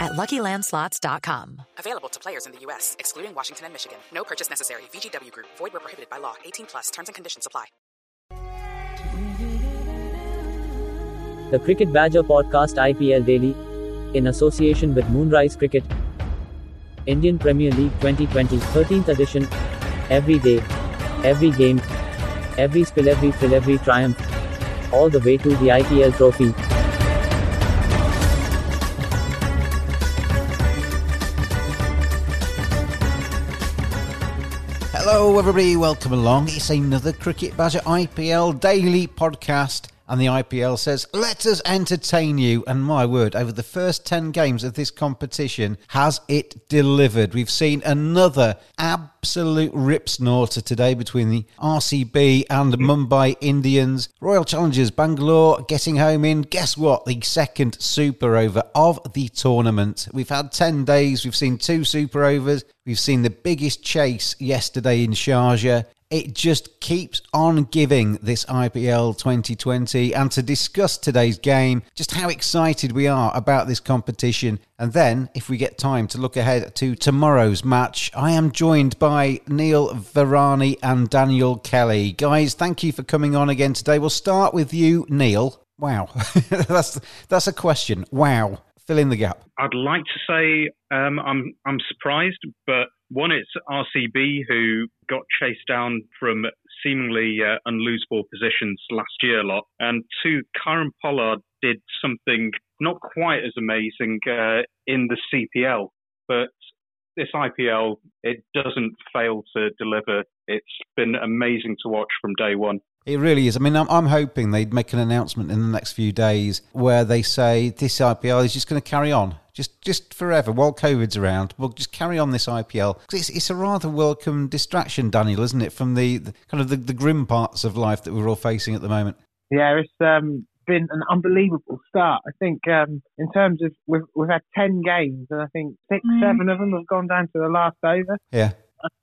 at LuckyLandSlots.com. Available to players in the U.S., excluding Washington and Michigan. No purchase necessary. VGW Group. Void where prohibited by law. 18 plus. Terms and conditions apply. The Cricket Badger Podcast IPL Daily, in association with Moonrise Cricket, Indian Premier League 2020 13th edition. Every day, every game, every spill, every thrill, every triumph, all the way to the IPL trophy. Hello, everybody. Welcome along. It's another Cricket Badger IPL daily podcast. And the IPL says, let us entertain you. And my word, over the first 10 games of this competition, has it delivered? We've seen another absolute rip snorter today between the RCB and Mumbai Indians. Royal Challengers Bangalore getting home in, guess what? The second super over of the tournament. We've had 10 days, we've seen two super overs, we've seen the biggest chase yesterday in Sharjah it just keeps on giving this IPL 2020. And to discuss today's game, just how excited we are about this competition. And then, if we get time to look ahead to tomorrow's match, I am joined by Neil Varani and Daniel Kelly. Guys, thank you for coming on again today. We'll start with you, Neil. Wow, that's that's a question. Wow, fill in the gap. I'd like to say um, I'm I'm surprised, but one, it's RCB who got chased down from seemingly uh, unlosable positions last year a lot. And two, Kieron Pollard did something not quite as amazing uh, in the CPL, but this IPL, it doesn't fail to deliver. It's been amazing to watch from day one. It really is. I mean, I'm, I'm, hoping they'd make an announcement in the next few days where they say this IPL is just going to carry on, just just forever while COVID's around. We'll just carry on this IPL because it's, it's a rather welcome distraction, Daniel, isn't it, from the, the kind of the, the, grim parts of life that we're all facing at the moment. Yeah, it's um, been an unbelievable start. I think um, in terms of we've we've had ten games, and I think six, mm. seven of them have gone down to the last over. Yeah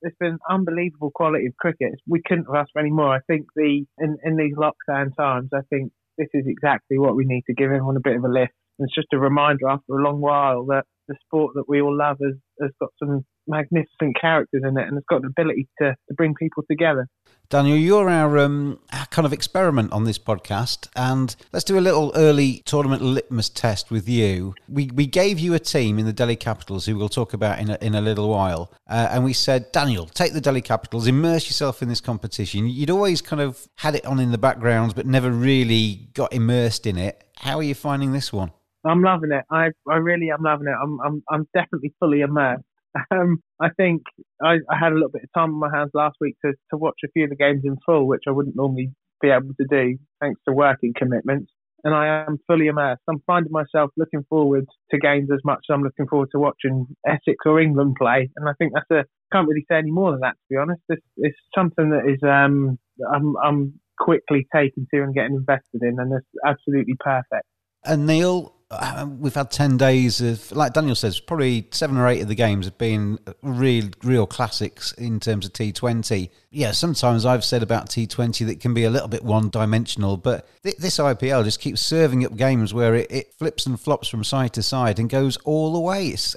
it's been unbelievable quality of cricket. We couldn't have asked for any more. I think the in, in these lockdown times, I think this is exactly what we need to give everyone a bit of a lift. It's just a reminder after a long while that the sport that we all love has, has got some magnificent characters in it and it's got the ability to, to bring people together. Daniel, you're our um, kind of experiment on this podcast, and let's do a little early tournament litmus test with you. We we gave you a team in the Delhi Capitals, who we'll talk about in a, in a little while, uh, and we said, Daniel, take the Delhi Capitals, immerse yourself in this competition. You'd always kind of had it on in the background, but never really got immersed in it. How are you finding this one? I'm loving it. I I really am loving it. I'm I'm I'm definitely fully immersed. Um, I think I, I, had a little bit of time on my hands last week to, to watch a few of the games in full, which I wouldn't normally be able to do thanks to working commitments. And I am fully immersed. I'm finding myself looking forward to games as much as I'm looking forward to watching Essex or England play. And I think that's a can't really say any more than that to be honest. It's, it's something that is um, I'm, I'm quickly taken to and getting invested in, and it's absolutely perfect. And Neil, uh, we've had 10 days of, like Daniel says, probably seven or eight of the games have been real, real classics in terms of T20. Yeah, sometimes I've said about T20 that it can be a little bit one dimensional, but th- this IPL just keeps serving up games where it, it, flips and flops from side to side and goes all the way. It's,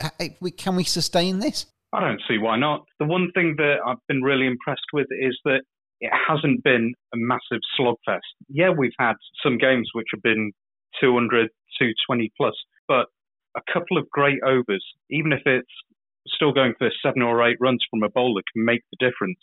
can we sustain this? I don't see why not. The one thing that I've been really impressed with is that it hasn't been a massive slogfest. Yeah, we've had some games which have been 200, 220 plus, but a couple of great overs, even if it's still going for seven or eight runs from a bowler, can make the difference.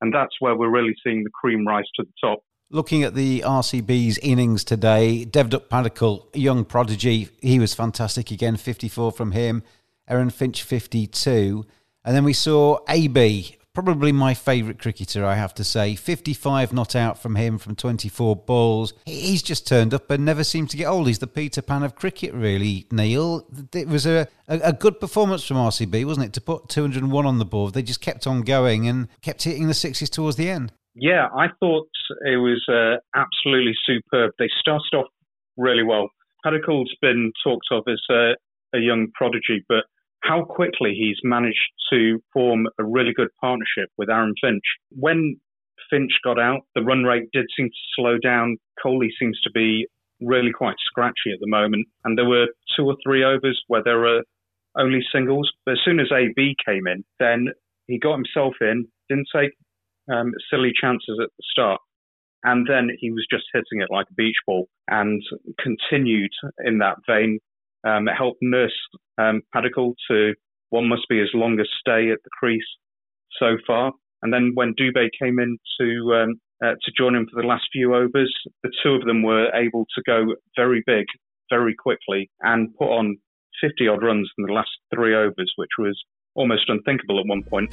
And that's where we're really seeing the cream rise to the top. Looking at the RCB's innings today, Devdutt Padikkal, young prodigy, he was fantastic again, 54 from him. Aaron Finch, 52. And then we saw AB, probably my favourite cricketer, I have to say. 55 not out from him from 24 balls. He's just turned up and never seemed to get old. He's the Peter Pan of cricket, really, Neil. It was a, a, a good performance from RCB, wasn't it, to put 201 on the board? They just kept on going and kept hitting the sixes towards the end. Yeah, I thought it was uh, absolutely superb. They started off really well. Padikkal's been talked of as a, a young prodigy, but how quickly he's managed to form a really good partnership with Aaron Finch. When Finch got out, the run rate did seem to slow down. Kohli seems to be really quite scratchy at the moment. And there were two or three overs where there were only singles. But as soon as AB came in, then he got himself in, didn't take um, silly chances at the start. And then he was just hitting it like a beach ball and continued in that vein um, it helped nurse um, to what must be his longest stay at the crease so far. And then when Dube came in to um, uh, to join him for the last few overs, the two of them were able to go very big, very quickly, and put on 50 odd runs in the last three overs, which was almost unthinkable at one point.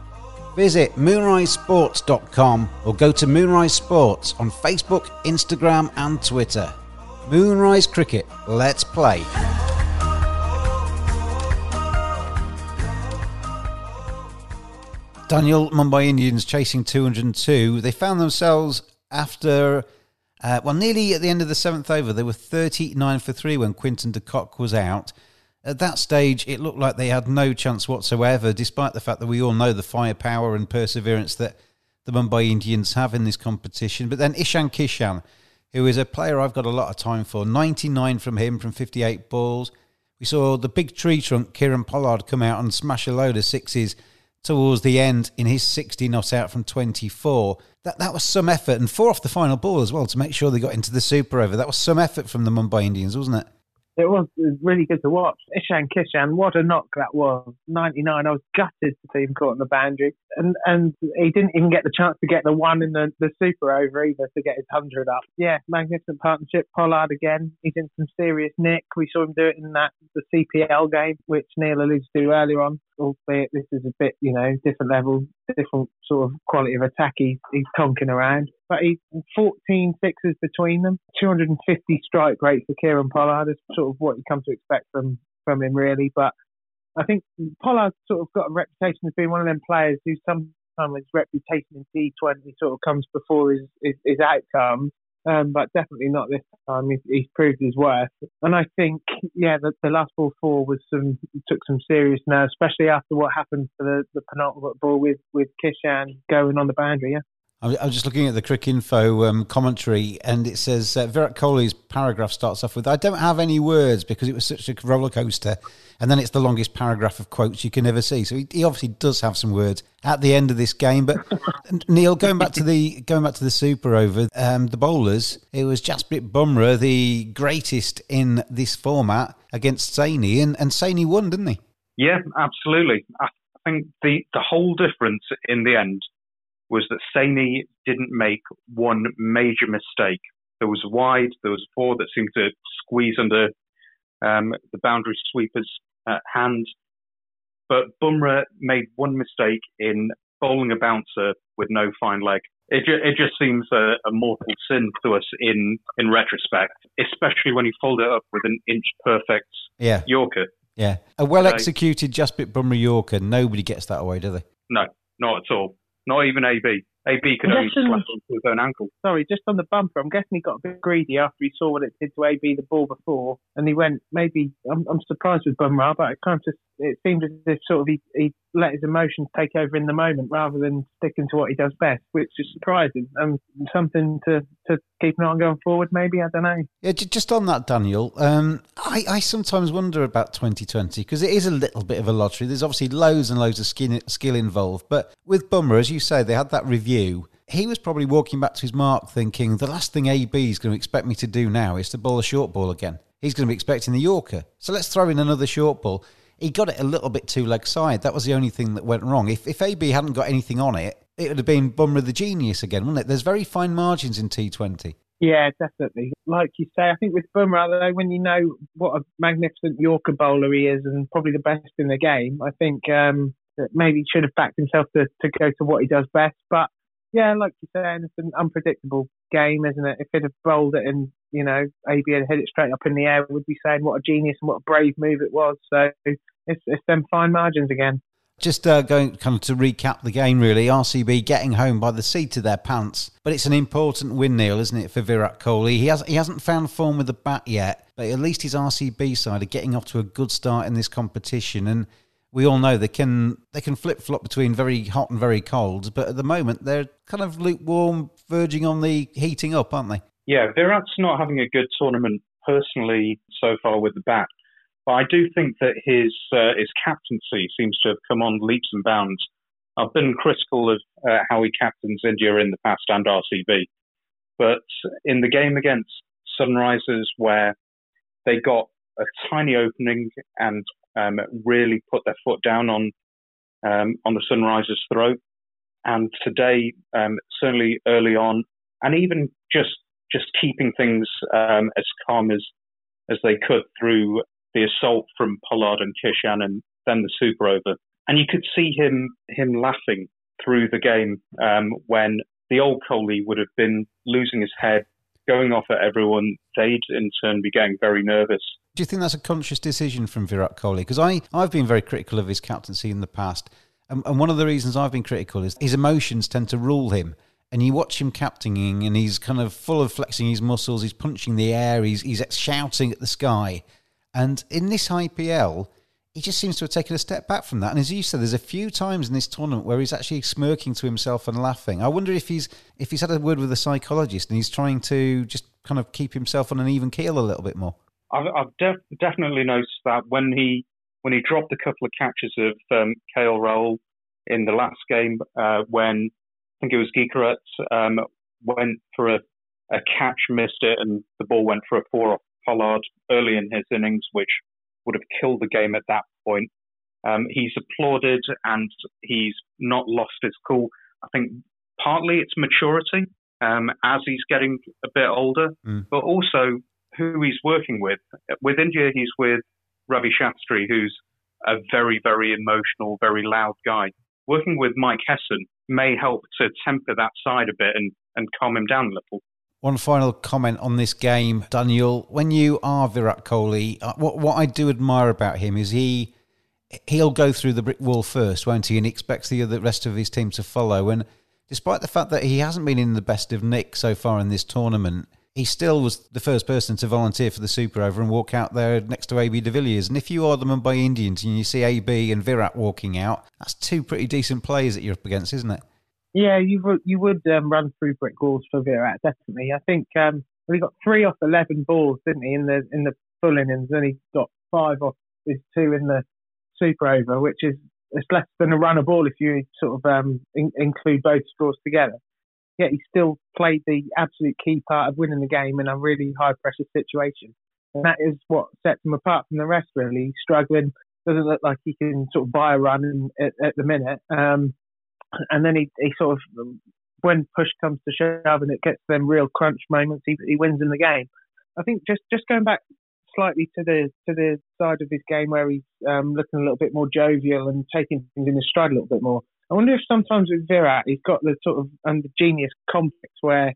Visit moonrisesports.com or go to Moonrise Sports on Facebook, Instagram, and Twitter. Moonrise Cricket, let's play. Daniel, Mumbai Indians chasing 202. They found themselves after, uh, well, nearly at the end of the seventh over. They were 39 for three when Quinton de Kock was out. At that stage, it looked like they had no chance whatsoever, despite the fact that we all know the firepower and perseverance that the Mumbai Indians have in this competition. But then Ishan Kishan, who is a player I've got a lot of time for, 99 from him from 58 balls. We saw the big tree trunk, Kieron Pollard, come out and smash a load of sixes towards the end in his 60 not out from 24. That that was some effort, and four off the final ball as well to make sure they got into the super over. That was some effort from the Mumbai Indians, wasn't it? It was, really good to watch. Ishan Kishan, what a knock that was. 99. I was gutted to see him caught on the boundary. And and he didn't even get the chance to get the one in the, the super over either to get his 100 up. Yeah, magnificent partnership. Pollard again. He's in some serious nick. We saw him do it in that the CPL game, which Neil alluded to earlier on albeit this is a bit, you know, different level, different sort of quality of attack he's, he's tonking around. But he's 14 sixes between them, 250 strike rate for Kieron Pollard is sort of what you come to expect from, from him, really. But I think Pollard's sort of got a reputation as being one of them players who sometimes his reputation in T20 sort of comes before his, his, his outcomes um, but definitely not this time. He's, he's, proved his worth, and I think yeah, the, the, last ball four was some took some serious nerves, especially after what happened to the, the penultimate ball with with Kishan going on the boundary. Yeah. I was just looking at the Cricinfo um, commentary, and it says uh, Virat Kohli's paragraph starts off with, "I don't have any words because it was such a roller coaster," and then it's the longest paragraph of quotes you can ever see. So he, he obviously does have some words at the end of this game. But Neil, going back to the going back to the Super Over, um, the bowlers, it was Jasprit Bumrah, the greatest in this format against Saini, and and Saini won, didn't he? Yeah, absolutely. I think the the whole difference in the end was that Saini didn't make one major mistake. There was wide, there was four that seemed to squeeze under um, the boundary sweeper's uh, hand, but Bumrah made one mistake in bowling a bouncer with no fine leg. It, ju- it just seems a, a mortal sin to us in, in retrospect, especially when you fold it up with an inch perfect Yeah, Yorker. yeah. A well executed Jasprit Bumrah Yorker, nobody gets that away, do they? No, not at all. Not even AB. AB could only slap onto his own ankle. Sorry, just on the bumper, I'm guessing he got a bit greedy after he saw what it did to AB the ball before, and he went. Maybe I'm, I'm surprised with Bumrah, but it kind of just it seemed as if sort of he, he let his emotions take over in the moment rather than sticking to what he does best, which is surprising and something to to keep an eye on going forward. Maybe I don't know. Yeah, ju- just on that, Daniel. Um, I, I sometimes wonder about 2020 because it is a little bit of a lottery. There's obviously loads and loads of skin, skill involved, but with Bumrah, as you say, they had that review. He was probably walking back to his mark, thinking the last thing AB is going to expect me to do now is to bowl a short ball again. He's going to be expecting the Yorker, so let's throw in another short ball. He got it a little bit too leg side. That was the only thing that went wrong. If if AB hadn't got anything on it, it would have been Bumrah the genius again, wouldn't it? There's very fine margins in T20. Yeah, definitely. Like you say, I think with Bumrah, though, when you know what a magnificent Yorker bowler he is and probably the best in the game, I think um, that maybe he should have backed himself to, to go to what he does best. But yeah, like you say, it's an unpredictable game, isn't it? If he'd have bowled it and, you know, AB had hit it straight up in the air, we'd be saying what a genius and what a brave move it was. So it's, it's them fine margins again. Just uh, going kind of to recap the game, really. RCB getting home by the seat of their pants, but it's an important win, Neil, isn't it, for Virat Kohli? He has he hasn't found form with the bat yet, but at least his RCB side are getting off to a good start in this competition, and we all know they can they can flip flop between very hot and very cold, but at the moment they're kind of lukewarm, verging on the heating up, aren't they? Yeah, Virat's not having a good tournament personally so far with the bat, but I do think that his uh, his captaincy seems to have come on leaps and bounds. I've been critical of uh, how he captains India in the past and RCB, but in the game against Sunrisers, where they got a tiny opening and um, really put their foot down on um, on the Sunrisers' throat, and today um, certainly early on, and even just just keeping things um, as calm as as they could through the assault from Pollard and Kishan and then the super over. And you could see him him laughing through the game um, when the old Kohli would have been losing his head, going off at everyone. They'd in turn be getting very nervous. Do you think that's a conscious decision from Virat Kohli? Because I, I've been very critical of his captaincy in the past. And, and one of the reasons I've been critical is his emotions tend to rule him. And you watch him captaining and he's kind of full of flexing his muscles, he's punching the air, he's, he's shouting at the sky. And in this IPL, he just seems to have taken a step back from that. And as you said, there's a few times in this tournament where he's actually smirking to himself and laughing. I wonder if he's if he's had a word with a psychologist and he's trying to just kind of keep himself on an even keel a little bit more. I've, I've def- definitely noticed that when he when he dropped a couple of catches of um, KL Rahul in the last game, uh, when I think it was Gurkeerat um, went for a, a catch, missed it, and the ball went for a four off Pollard early in his innings, which would have killed the game at that point. Um, he's applauded and he's not lost his cool. I think partly it's maturity um, as he's getting a bit older, Mm. but also who he's working with. With India, he's with Ravi Shastri, who's a very, very emotional, very loud guy. Working with Mike Hesson may help to temper that side a bit and, and calm him down a little. One final comment on this game, Daniel. When you are Virat Kohli, uh, what what I do admire about him is he he'll go through the brick wall first, won't he? And he expects the other rest of his team to follow. And despite the fact that he hasn't been in the best of nick so far in this tournament, he still was the first person to volunteer for the Super Over and walk out there next to AB de Villiers. And if you are the Mumbai Indians and you see AB and Virat walking out, that's two pretty decent players that you're up against, isn't it? Yeah, you would you would um, run through brick walls for Virat definitely. I think um, well, he got three off eleven balls, didn't he? In the in the full innings, and he got five off his two in the super over, which is it's less than a run a ball if you sort of um, in, include both scores together. Yet he still played the absolute key part of winning the game in a really high pressure situation, and that is what sets him apart from the rest. Really, he's struggling. Doesn't look like he can sort of buy a run in, at, at the minute. Um, and then he, he sort of, when push comes to shove and it gets them real crunch moments, he, he wins in the game. I think just, just going back slightly to the to the side of his game where he's um, looking a little bit more jovial and taking things in his stride a little bit more. I wonder if sometimes with Virat he's got the sort of the genius complex where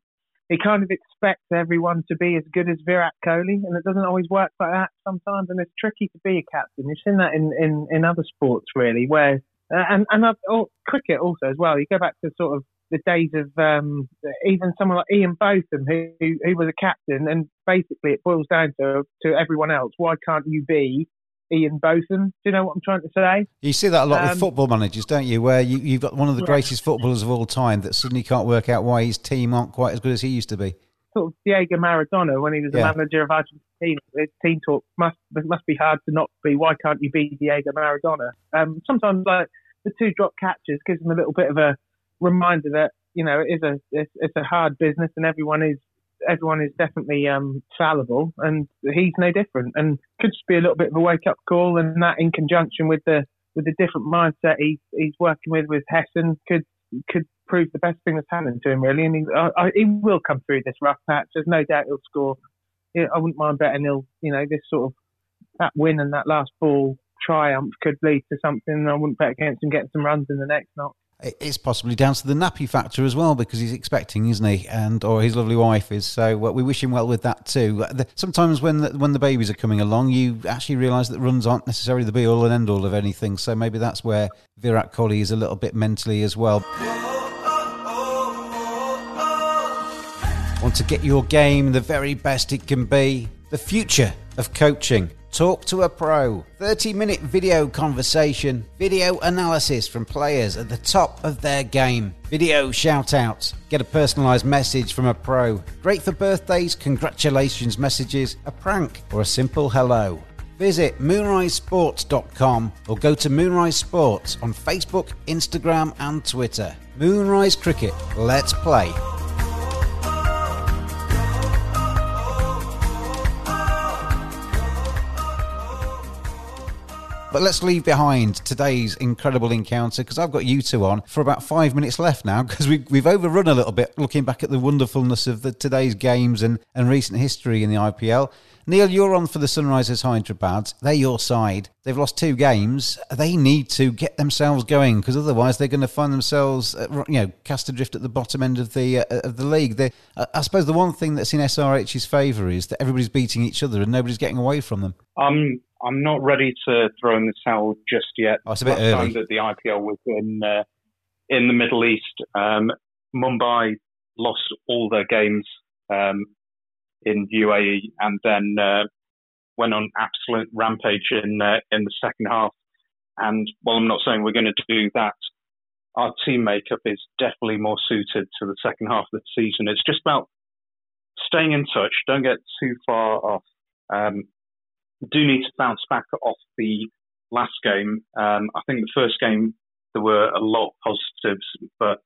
he kind of expects everyone to be as good as Virat Kohli, and it doesn't always work like that sometimes. And it's tricky to be a captain. You've seen that in in, in other sports really, where uh, and and oh, cricket also as well. You go back to sort of the days of um, even someone like Ian Botham, who, who, who was a captain, and basically it boils down to to everyone else. Why can't you be Ian Botham? Do you know what I'm trying to say? You see that a lot um, with football managers, don't you? Where you, you've got one of the greatest footballers of all time that suddenly can't work out why his team aren't quite as good as he used to be. Sort of Diego Maradona when he was yeah. the manager of Argentina. His team talk must must be hard to not be. Why can't you be Diego Maradona? Um, sometimes like the two drop catches gives them a little bit of a reminder that you know it is a it's, it's a hard business and everyone is everyone is definitely um, fallible and he's no different and could just be a little bit of a wake up call and that in conjunction with the with the different mindset he's he's working with with Hesson could could prove the best thing that's happened to him really. And he, I, he will come through this rough patch. There's no doubt he'll score. I wouldn't mind betting he'll you know this sort of that win and that last ball triumph could lead to something. I wouldn't bet against him getting some runs in the next knock it's possibly down to the nappy factor as well because he's expecting, isn't he? And or his lovely wife is. So uh, we wish him well with that too. Uh, sometimes when the, when the babies are coming along, you actually realise that runs aren't necessarily the be all and end all of anything. So maybe that's where Virat Kohli is a little bit mentally as well. Want to get your game the very best it can be? The future of coaching Talk to a Pro. 30 minute video conversation, video analysis from players at the top of their game, video shout outs, get a personalised message from a pro. Great for birthdays, congratulations messages, a prank, or a simple hello. Visit moonrisesports.com or go to Moonrise Sports on Facebook, Instagram, and Twitter. Moonrise Cricket, let's play. But let's leave behind today's incredible encounter because I've got you two on for about five minutes left now because we, we've overrun a little bit looking back at the wonderfulness of the, today's games and, and recent history in the IPL. Neil, you're on for the Sunrisers Hyderabad. They're your side. They've lost two games. They need to get themselves going because otherwise they're going to find themselves, uh, you know, cast adrift at the bottom end of the uh, of the league. They, uh, I suppose the one thing that's in SRH's favour is that everybody's beating each other and nobody's getting away from them. Um, I'm not ready to throw in the towel just yet. Oh, it's a bit Last early. time that the IPL was in uh, in the Middle East, um, Mumbai lost all their games um, in UAE, and then uh, went on absolute rampage in uh, in the second half. And while I'm not saying we're going to do that, our team makeup is definitely more suited to the second half of the season. It's just about staying in touch. Don't get too far off. Um, do need to bounce back off the last game. Um, I think the first game there were a lot of positives, but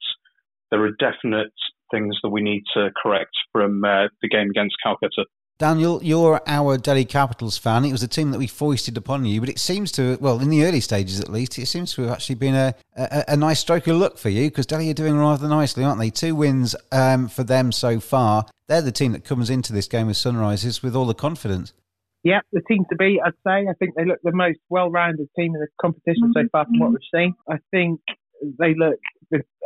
there are definite things that we need to correct from uh, the game against Calcutta. Daniel, you're our Delhi Capitals fan. It was a team that we foisted upon you, but it seems to, well, in the early stages at least, it seems to have actually been a, a, a nice stroke of luck for you because Delhi are doing rather nicely, aren't they? Two wins um, for them so far. They're the team that comes into this game with Sunrisers with all the confidence. Yeah, the team to beat, I'd say. I think they look the most well-rounded team in the competition so far from what we've seen. I think they look.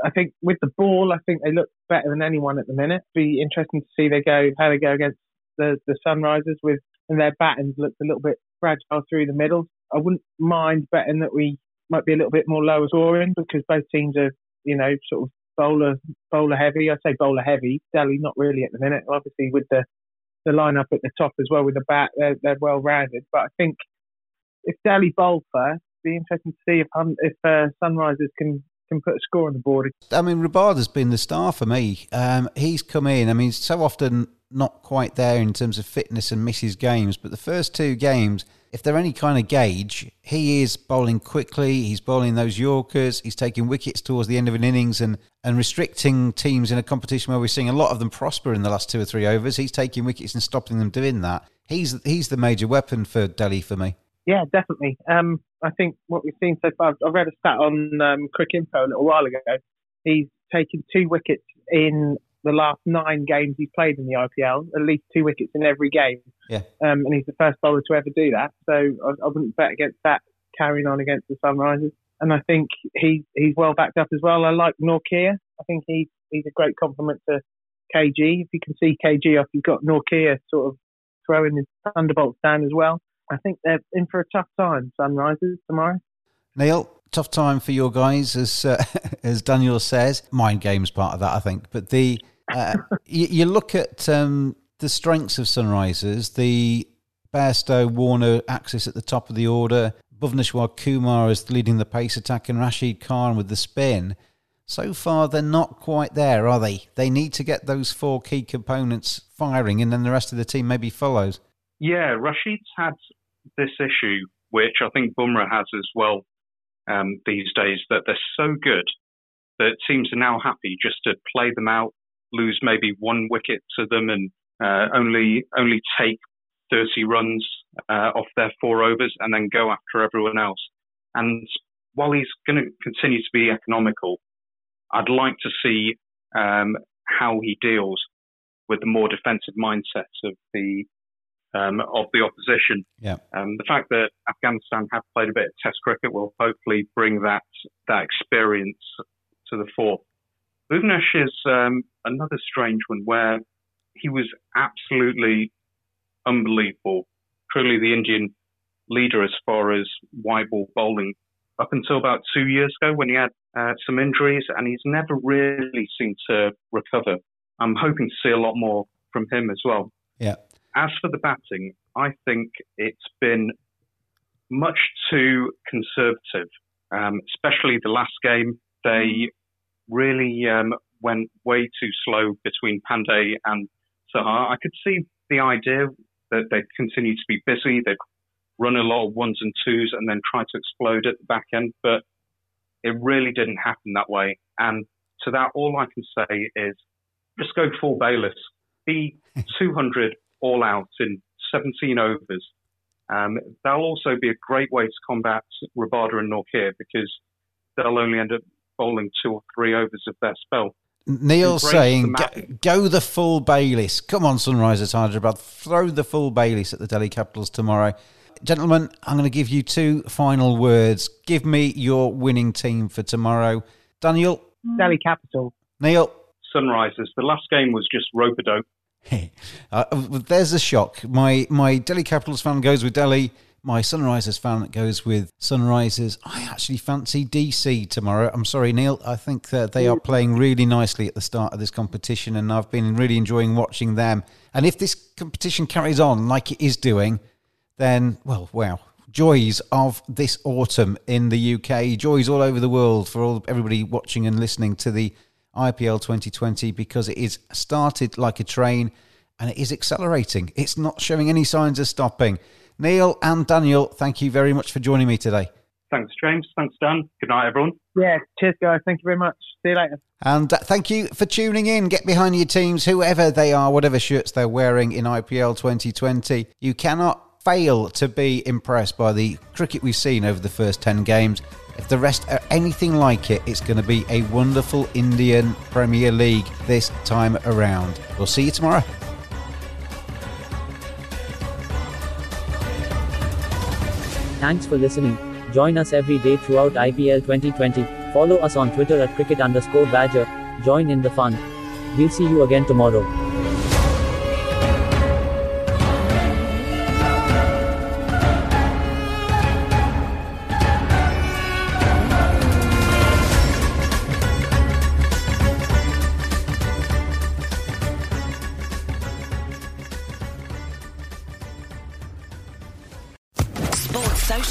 I think with the ball, I think they look better than anyone at the minute. Be interesting to see they go how they go against the the Sunrisers with and their battens looked a little bit fragile through the middle. I wouldn't mind betting that we might be a little bit more lower scoring because both teams are you know sort of bowler bowler heavy. I say bowler heavy. Delhi not really at the minute. Obviously with the the lineup at the top as well with the bat. They're, they're well rounded. But I think if Delhi bowl first, be interesting to see if um, if uh, Sunrisers can can put a score on the board. I mean, Rabada's been the star for me. Um, he's come in. I mean, so often not quite there in terms of fitness and misses games, but the first two games if they're any kind of gauge, he is bowling quickly. He's bowling those Yorkers. He's taking wickets towards the end of an innings and, and restricting teams in a competition where we're seeing a lot of them prosper in the last two or three overs. He's taking wickets and stopping them doing that. He's he's the major weapon for Delhi for me. Yeah, definitely. Um, I think what we've seen so far, I read a stat on um, Cricinfo a little while ago. He's taken two wickets in the last nine games he's played in the IPL, at least two wickets in every game. Yeah. Um, and he's the first bowler to ever do that. So I, I wouldn't bet against that carrying on against the Sunrisers. And I think he, he's well backed up as well. I like Nortje. I think he, he's a great complement to KG. If you can see KG off, you've got Nortje sort of throwing his thunderbolts down as well. I think they're in for a tough time, Sunrisers, tomorrow. Neil, tough time for your guys, as uh, as Daniel says. Mind games part of that, I think. But the uh, you, you, look at um, the strengths of Sunrisers, the Bairstow, Warner axis at the top of the order, Bhuvneshwar Kumar is leading the pace attack, and Rashid Khan with the spin. So far, they're not quite there, are they? They need to get those four key components firing, and then the rest of the team maybe follows. Yeah, Rashid's had this issue, which I think Bumrah has as well um, these days, that they're so good that teams are now happy just to play them out, lose maybe one wicket to them, and uh, only only take 30 runs uh, off their four overs and then go after everyone else. And while he's going to continue to be economical, I'd like to see um, how he deals with the more defensive mindsets of the um, of the opposition. Yeah. Um, the fact that Afghanistan have played a bit of Test cricket will hopefully bring that that experience to the fore. Bhuvnesh is um, another strange one where he was absolutely unbelievable. Truly the Indian leader as far as wide ball bowling up until about two years ago when he had uh, some injuries and he's never really seemed to recover. I'm hoping to see a lot more from him as well. Yeah. As for the batting, I think it's been much too conservative, um, especially the last game. They really um, went way too slow between Pandey and Saha. I could see the idea that they'd continue to be busy, they'd run a lot of ones and twos and then try to explode at the back end, but it really didn't happen that way. And to that, all I can say is just go full Bayliss. Be 200 all out in 17 overs. Um, that'll also be a great way to combat Rabada and Nortje because they'll only end up bowling two or three overs of their spell. Neil saying, go, go, the full Bayliss. Come on, Sunrisers Hyderabad. Throw the full Bayliss at the Delhi Capitals tomorrow. Gentlemen, I'm going to give you two final words. Give me your winning team for tomorrow. Daniel? Delhi Capital. Neil? Sunrisers. The last game was just rope a dope. uh, there's a shock. My my Delhi Capitals fan goes with Delhi. My Sunrisers fan goes with Sunrisers. I actually fancy DC tomorrow. I'm sorry, Neil. I think that they are playing really nicely at the start of this competition, and I've been really enjoying watching them. And if this competition carries on like it is doing, then well, wow, joys of this autumn in the UK, joys all over the world for all everybody watching and listening to the IPL 2020 because it is started like a train and it is accelerating. It's not showing any signs of stopping. Neil and Daniel, thank you very much for joining me today. Thanks, James. Thanks, Dan. Good night, everyone. Yeah, cheers, guys. Thank you very much. See you later. And uh, thank you for tuning in. Get behind your teams, whoever they are, whatever shirts they're wearing in IPL 2020. You cannot fail to be impressed by the cricket we've seen over the first 10 games. If the rest are anything like it, it's going to be a wonderful Indian Premier League this time around. We'll see you tomorrow. Thanks for listening. Join us every day throughout IPL 2020. Follow us on Twitter at cricket underscore badger. Join in the fun. We'll see you again tomorrow.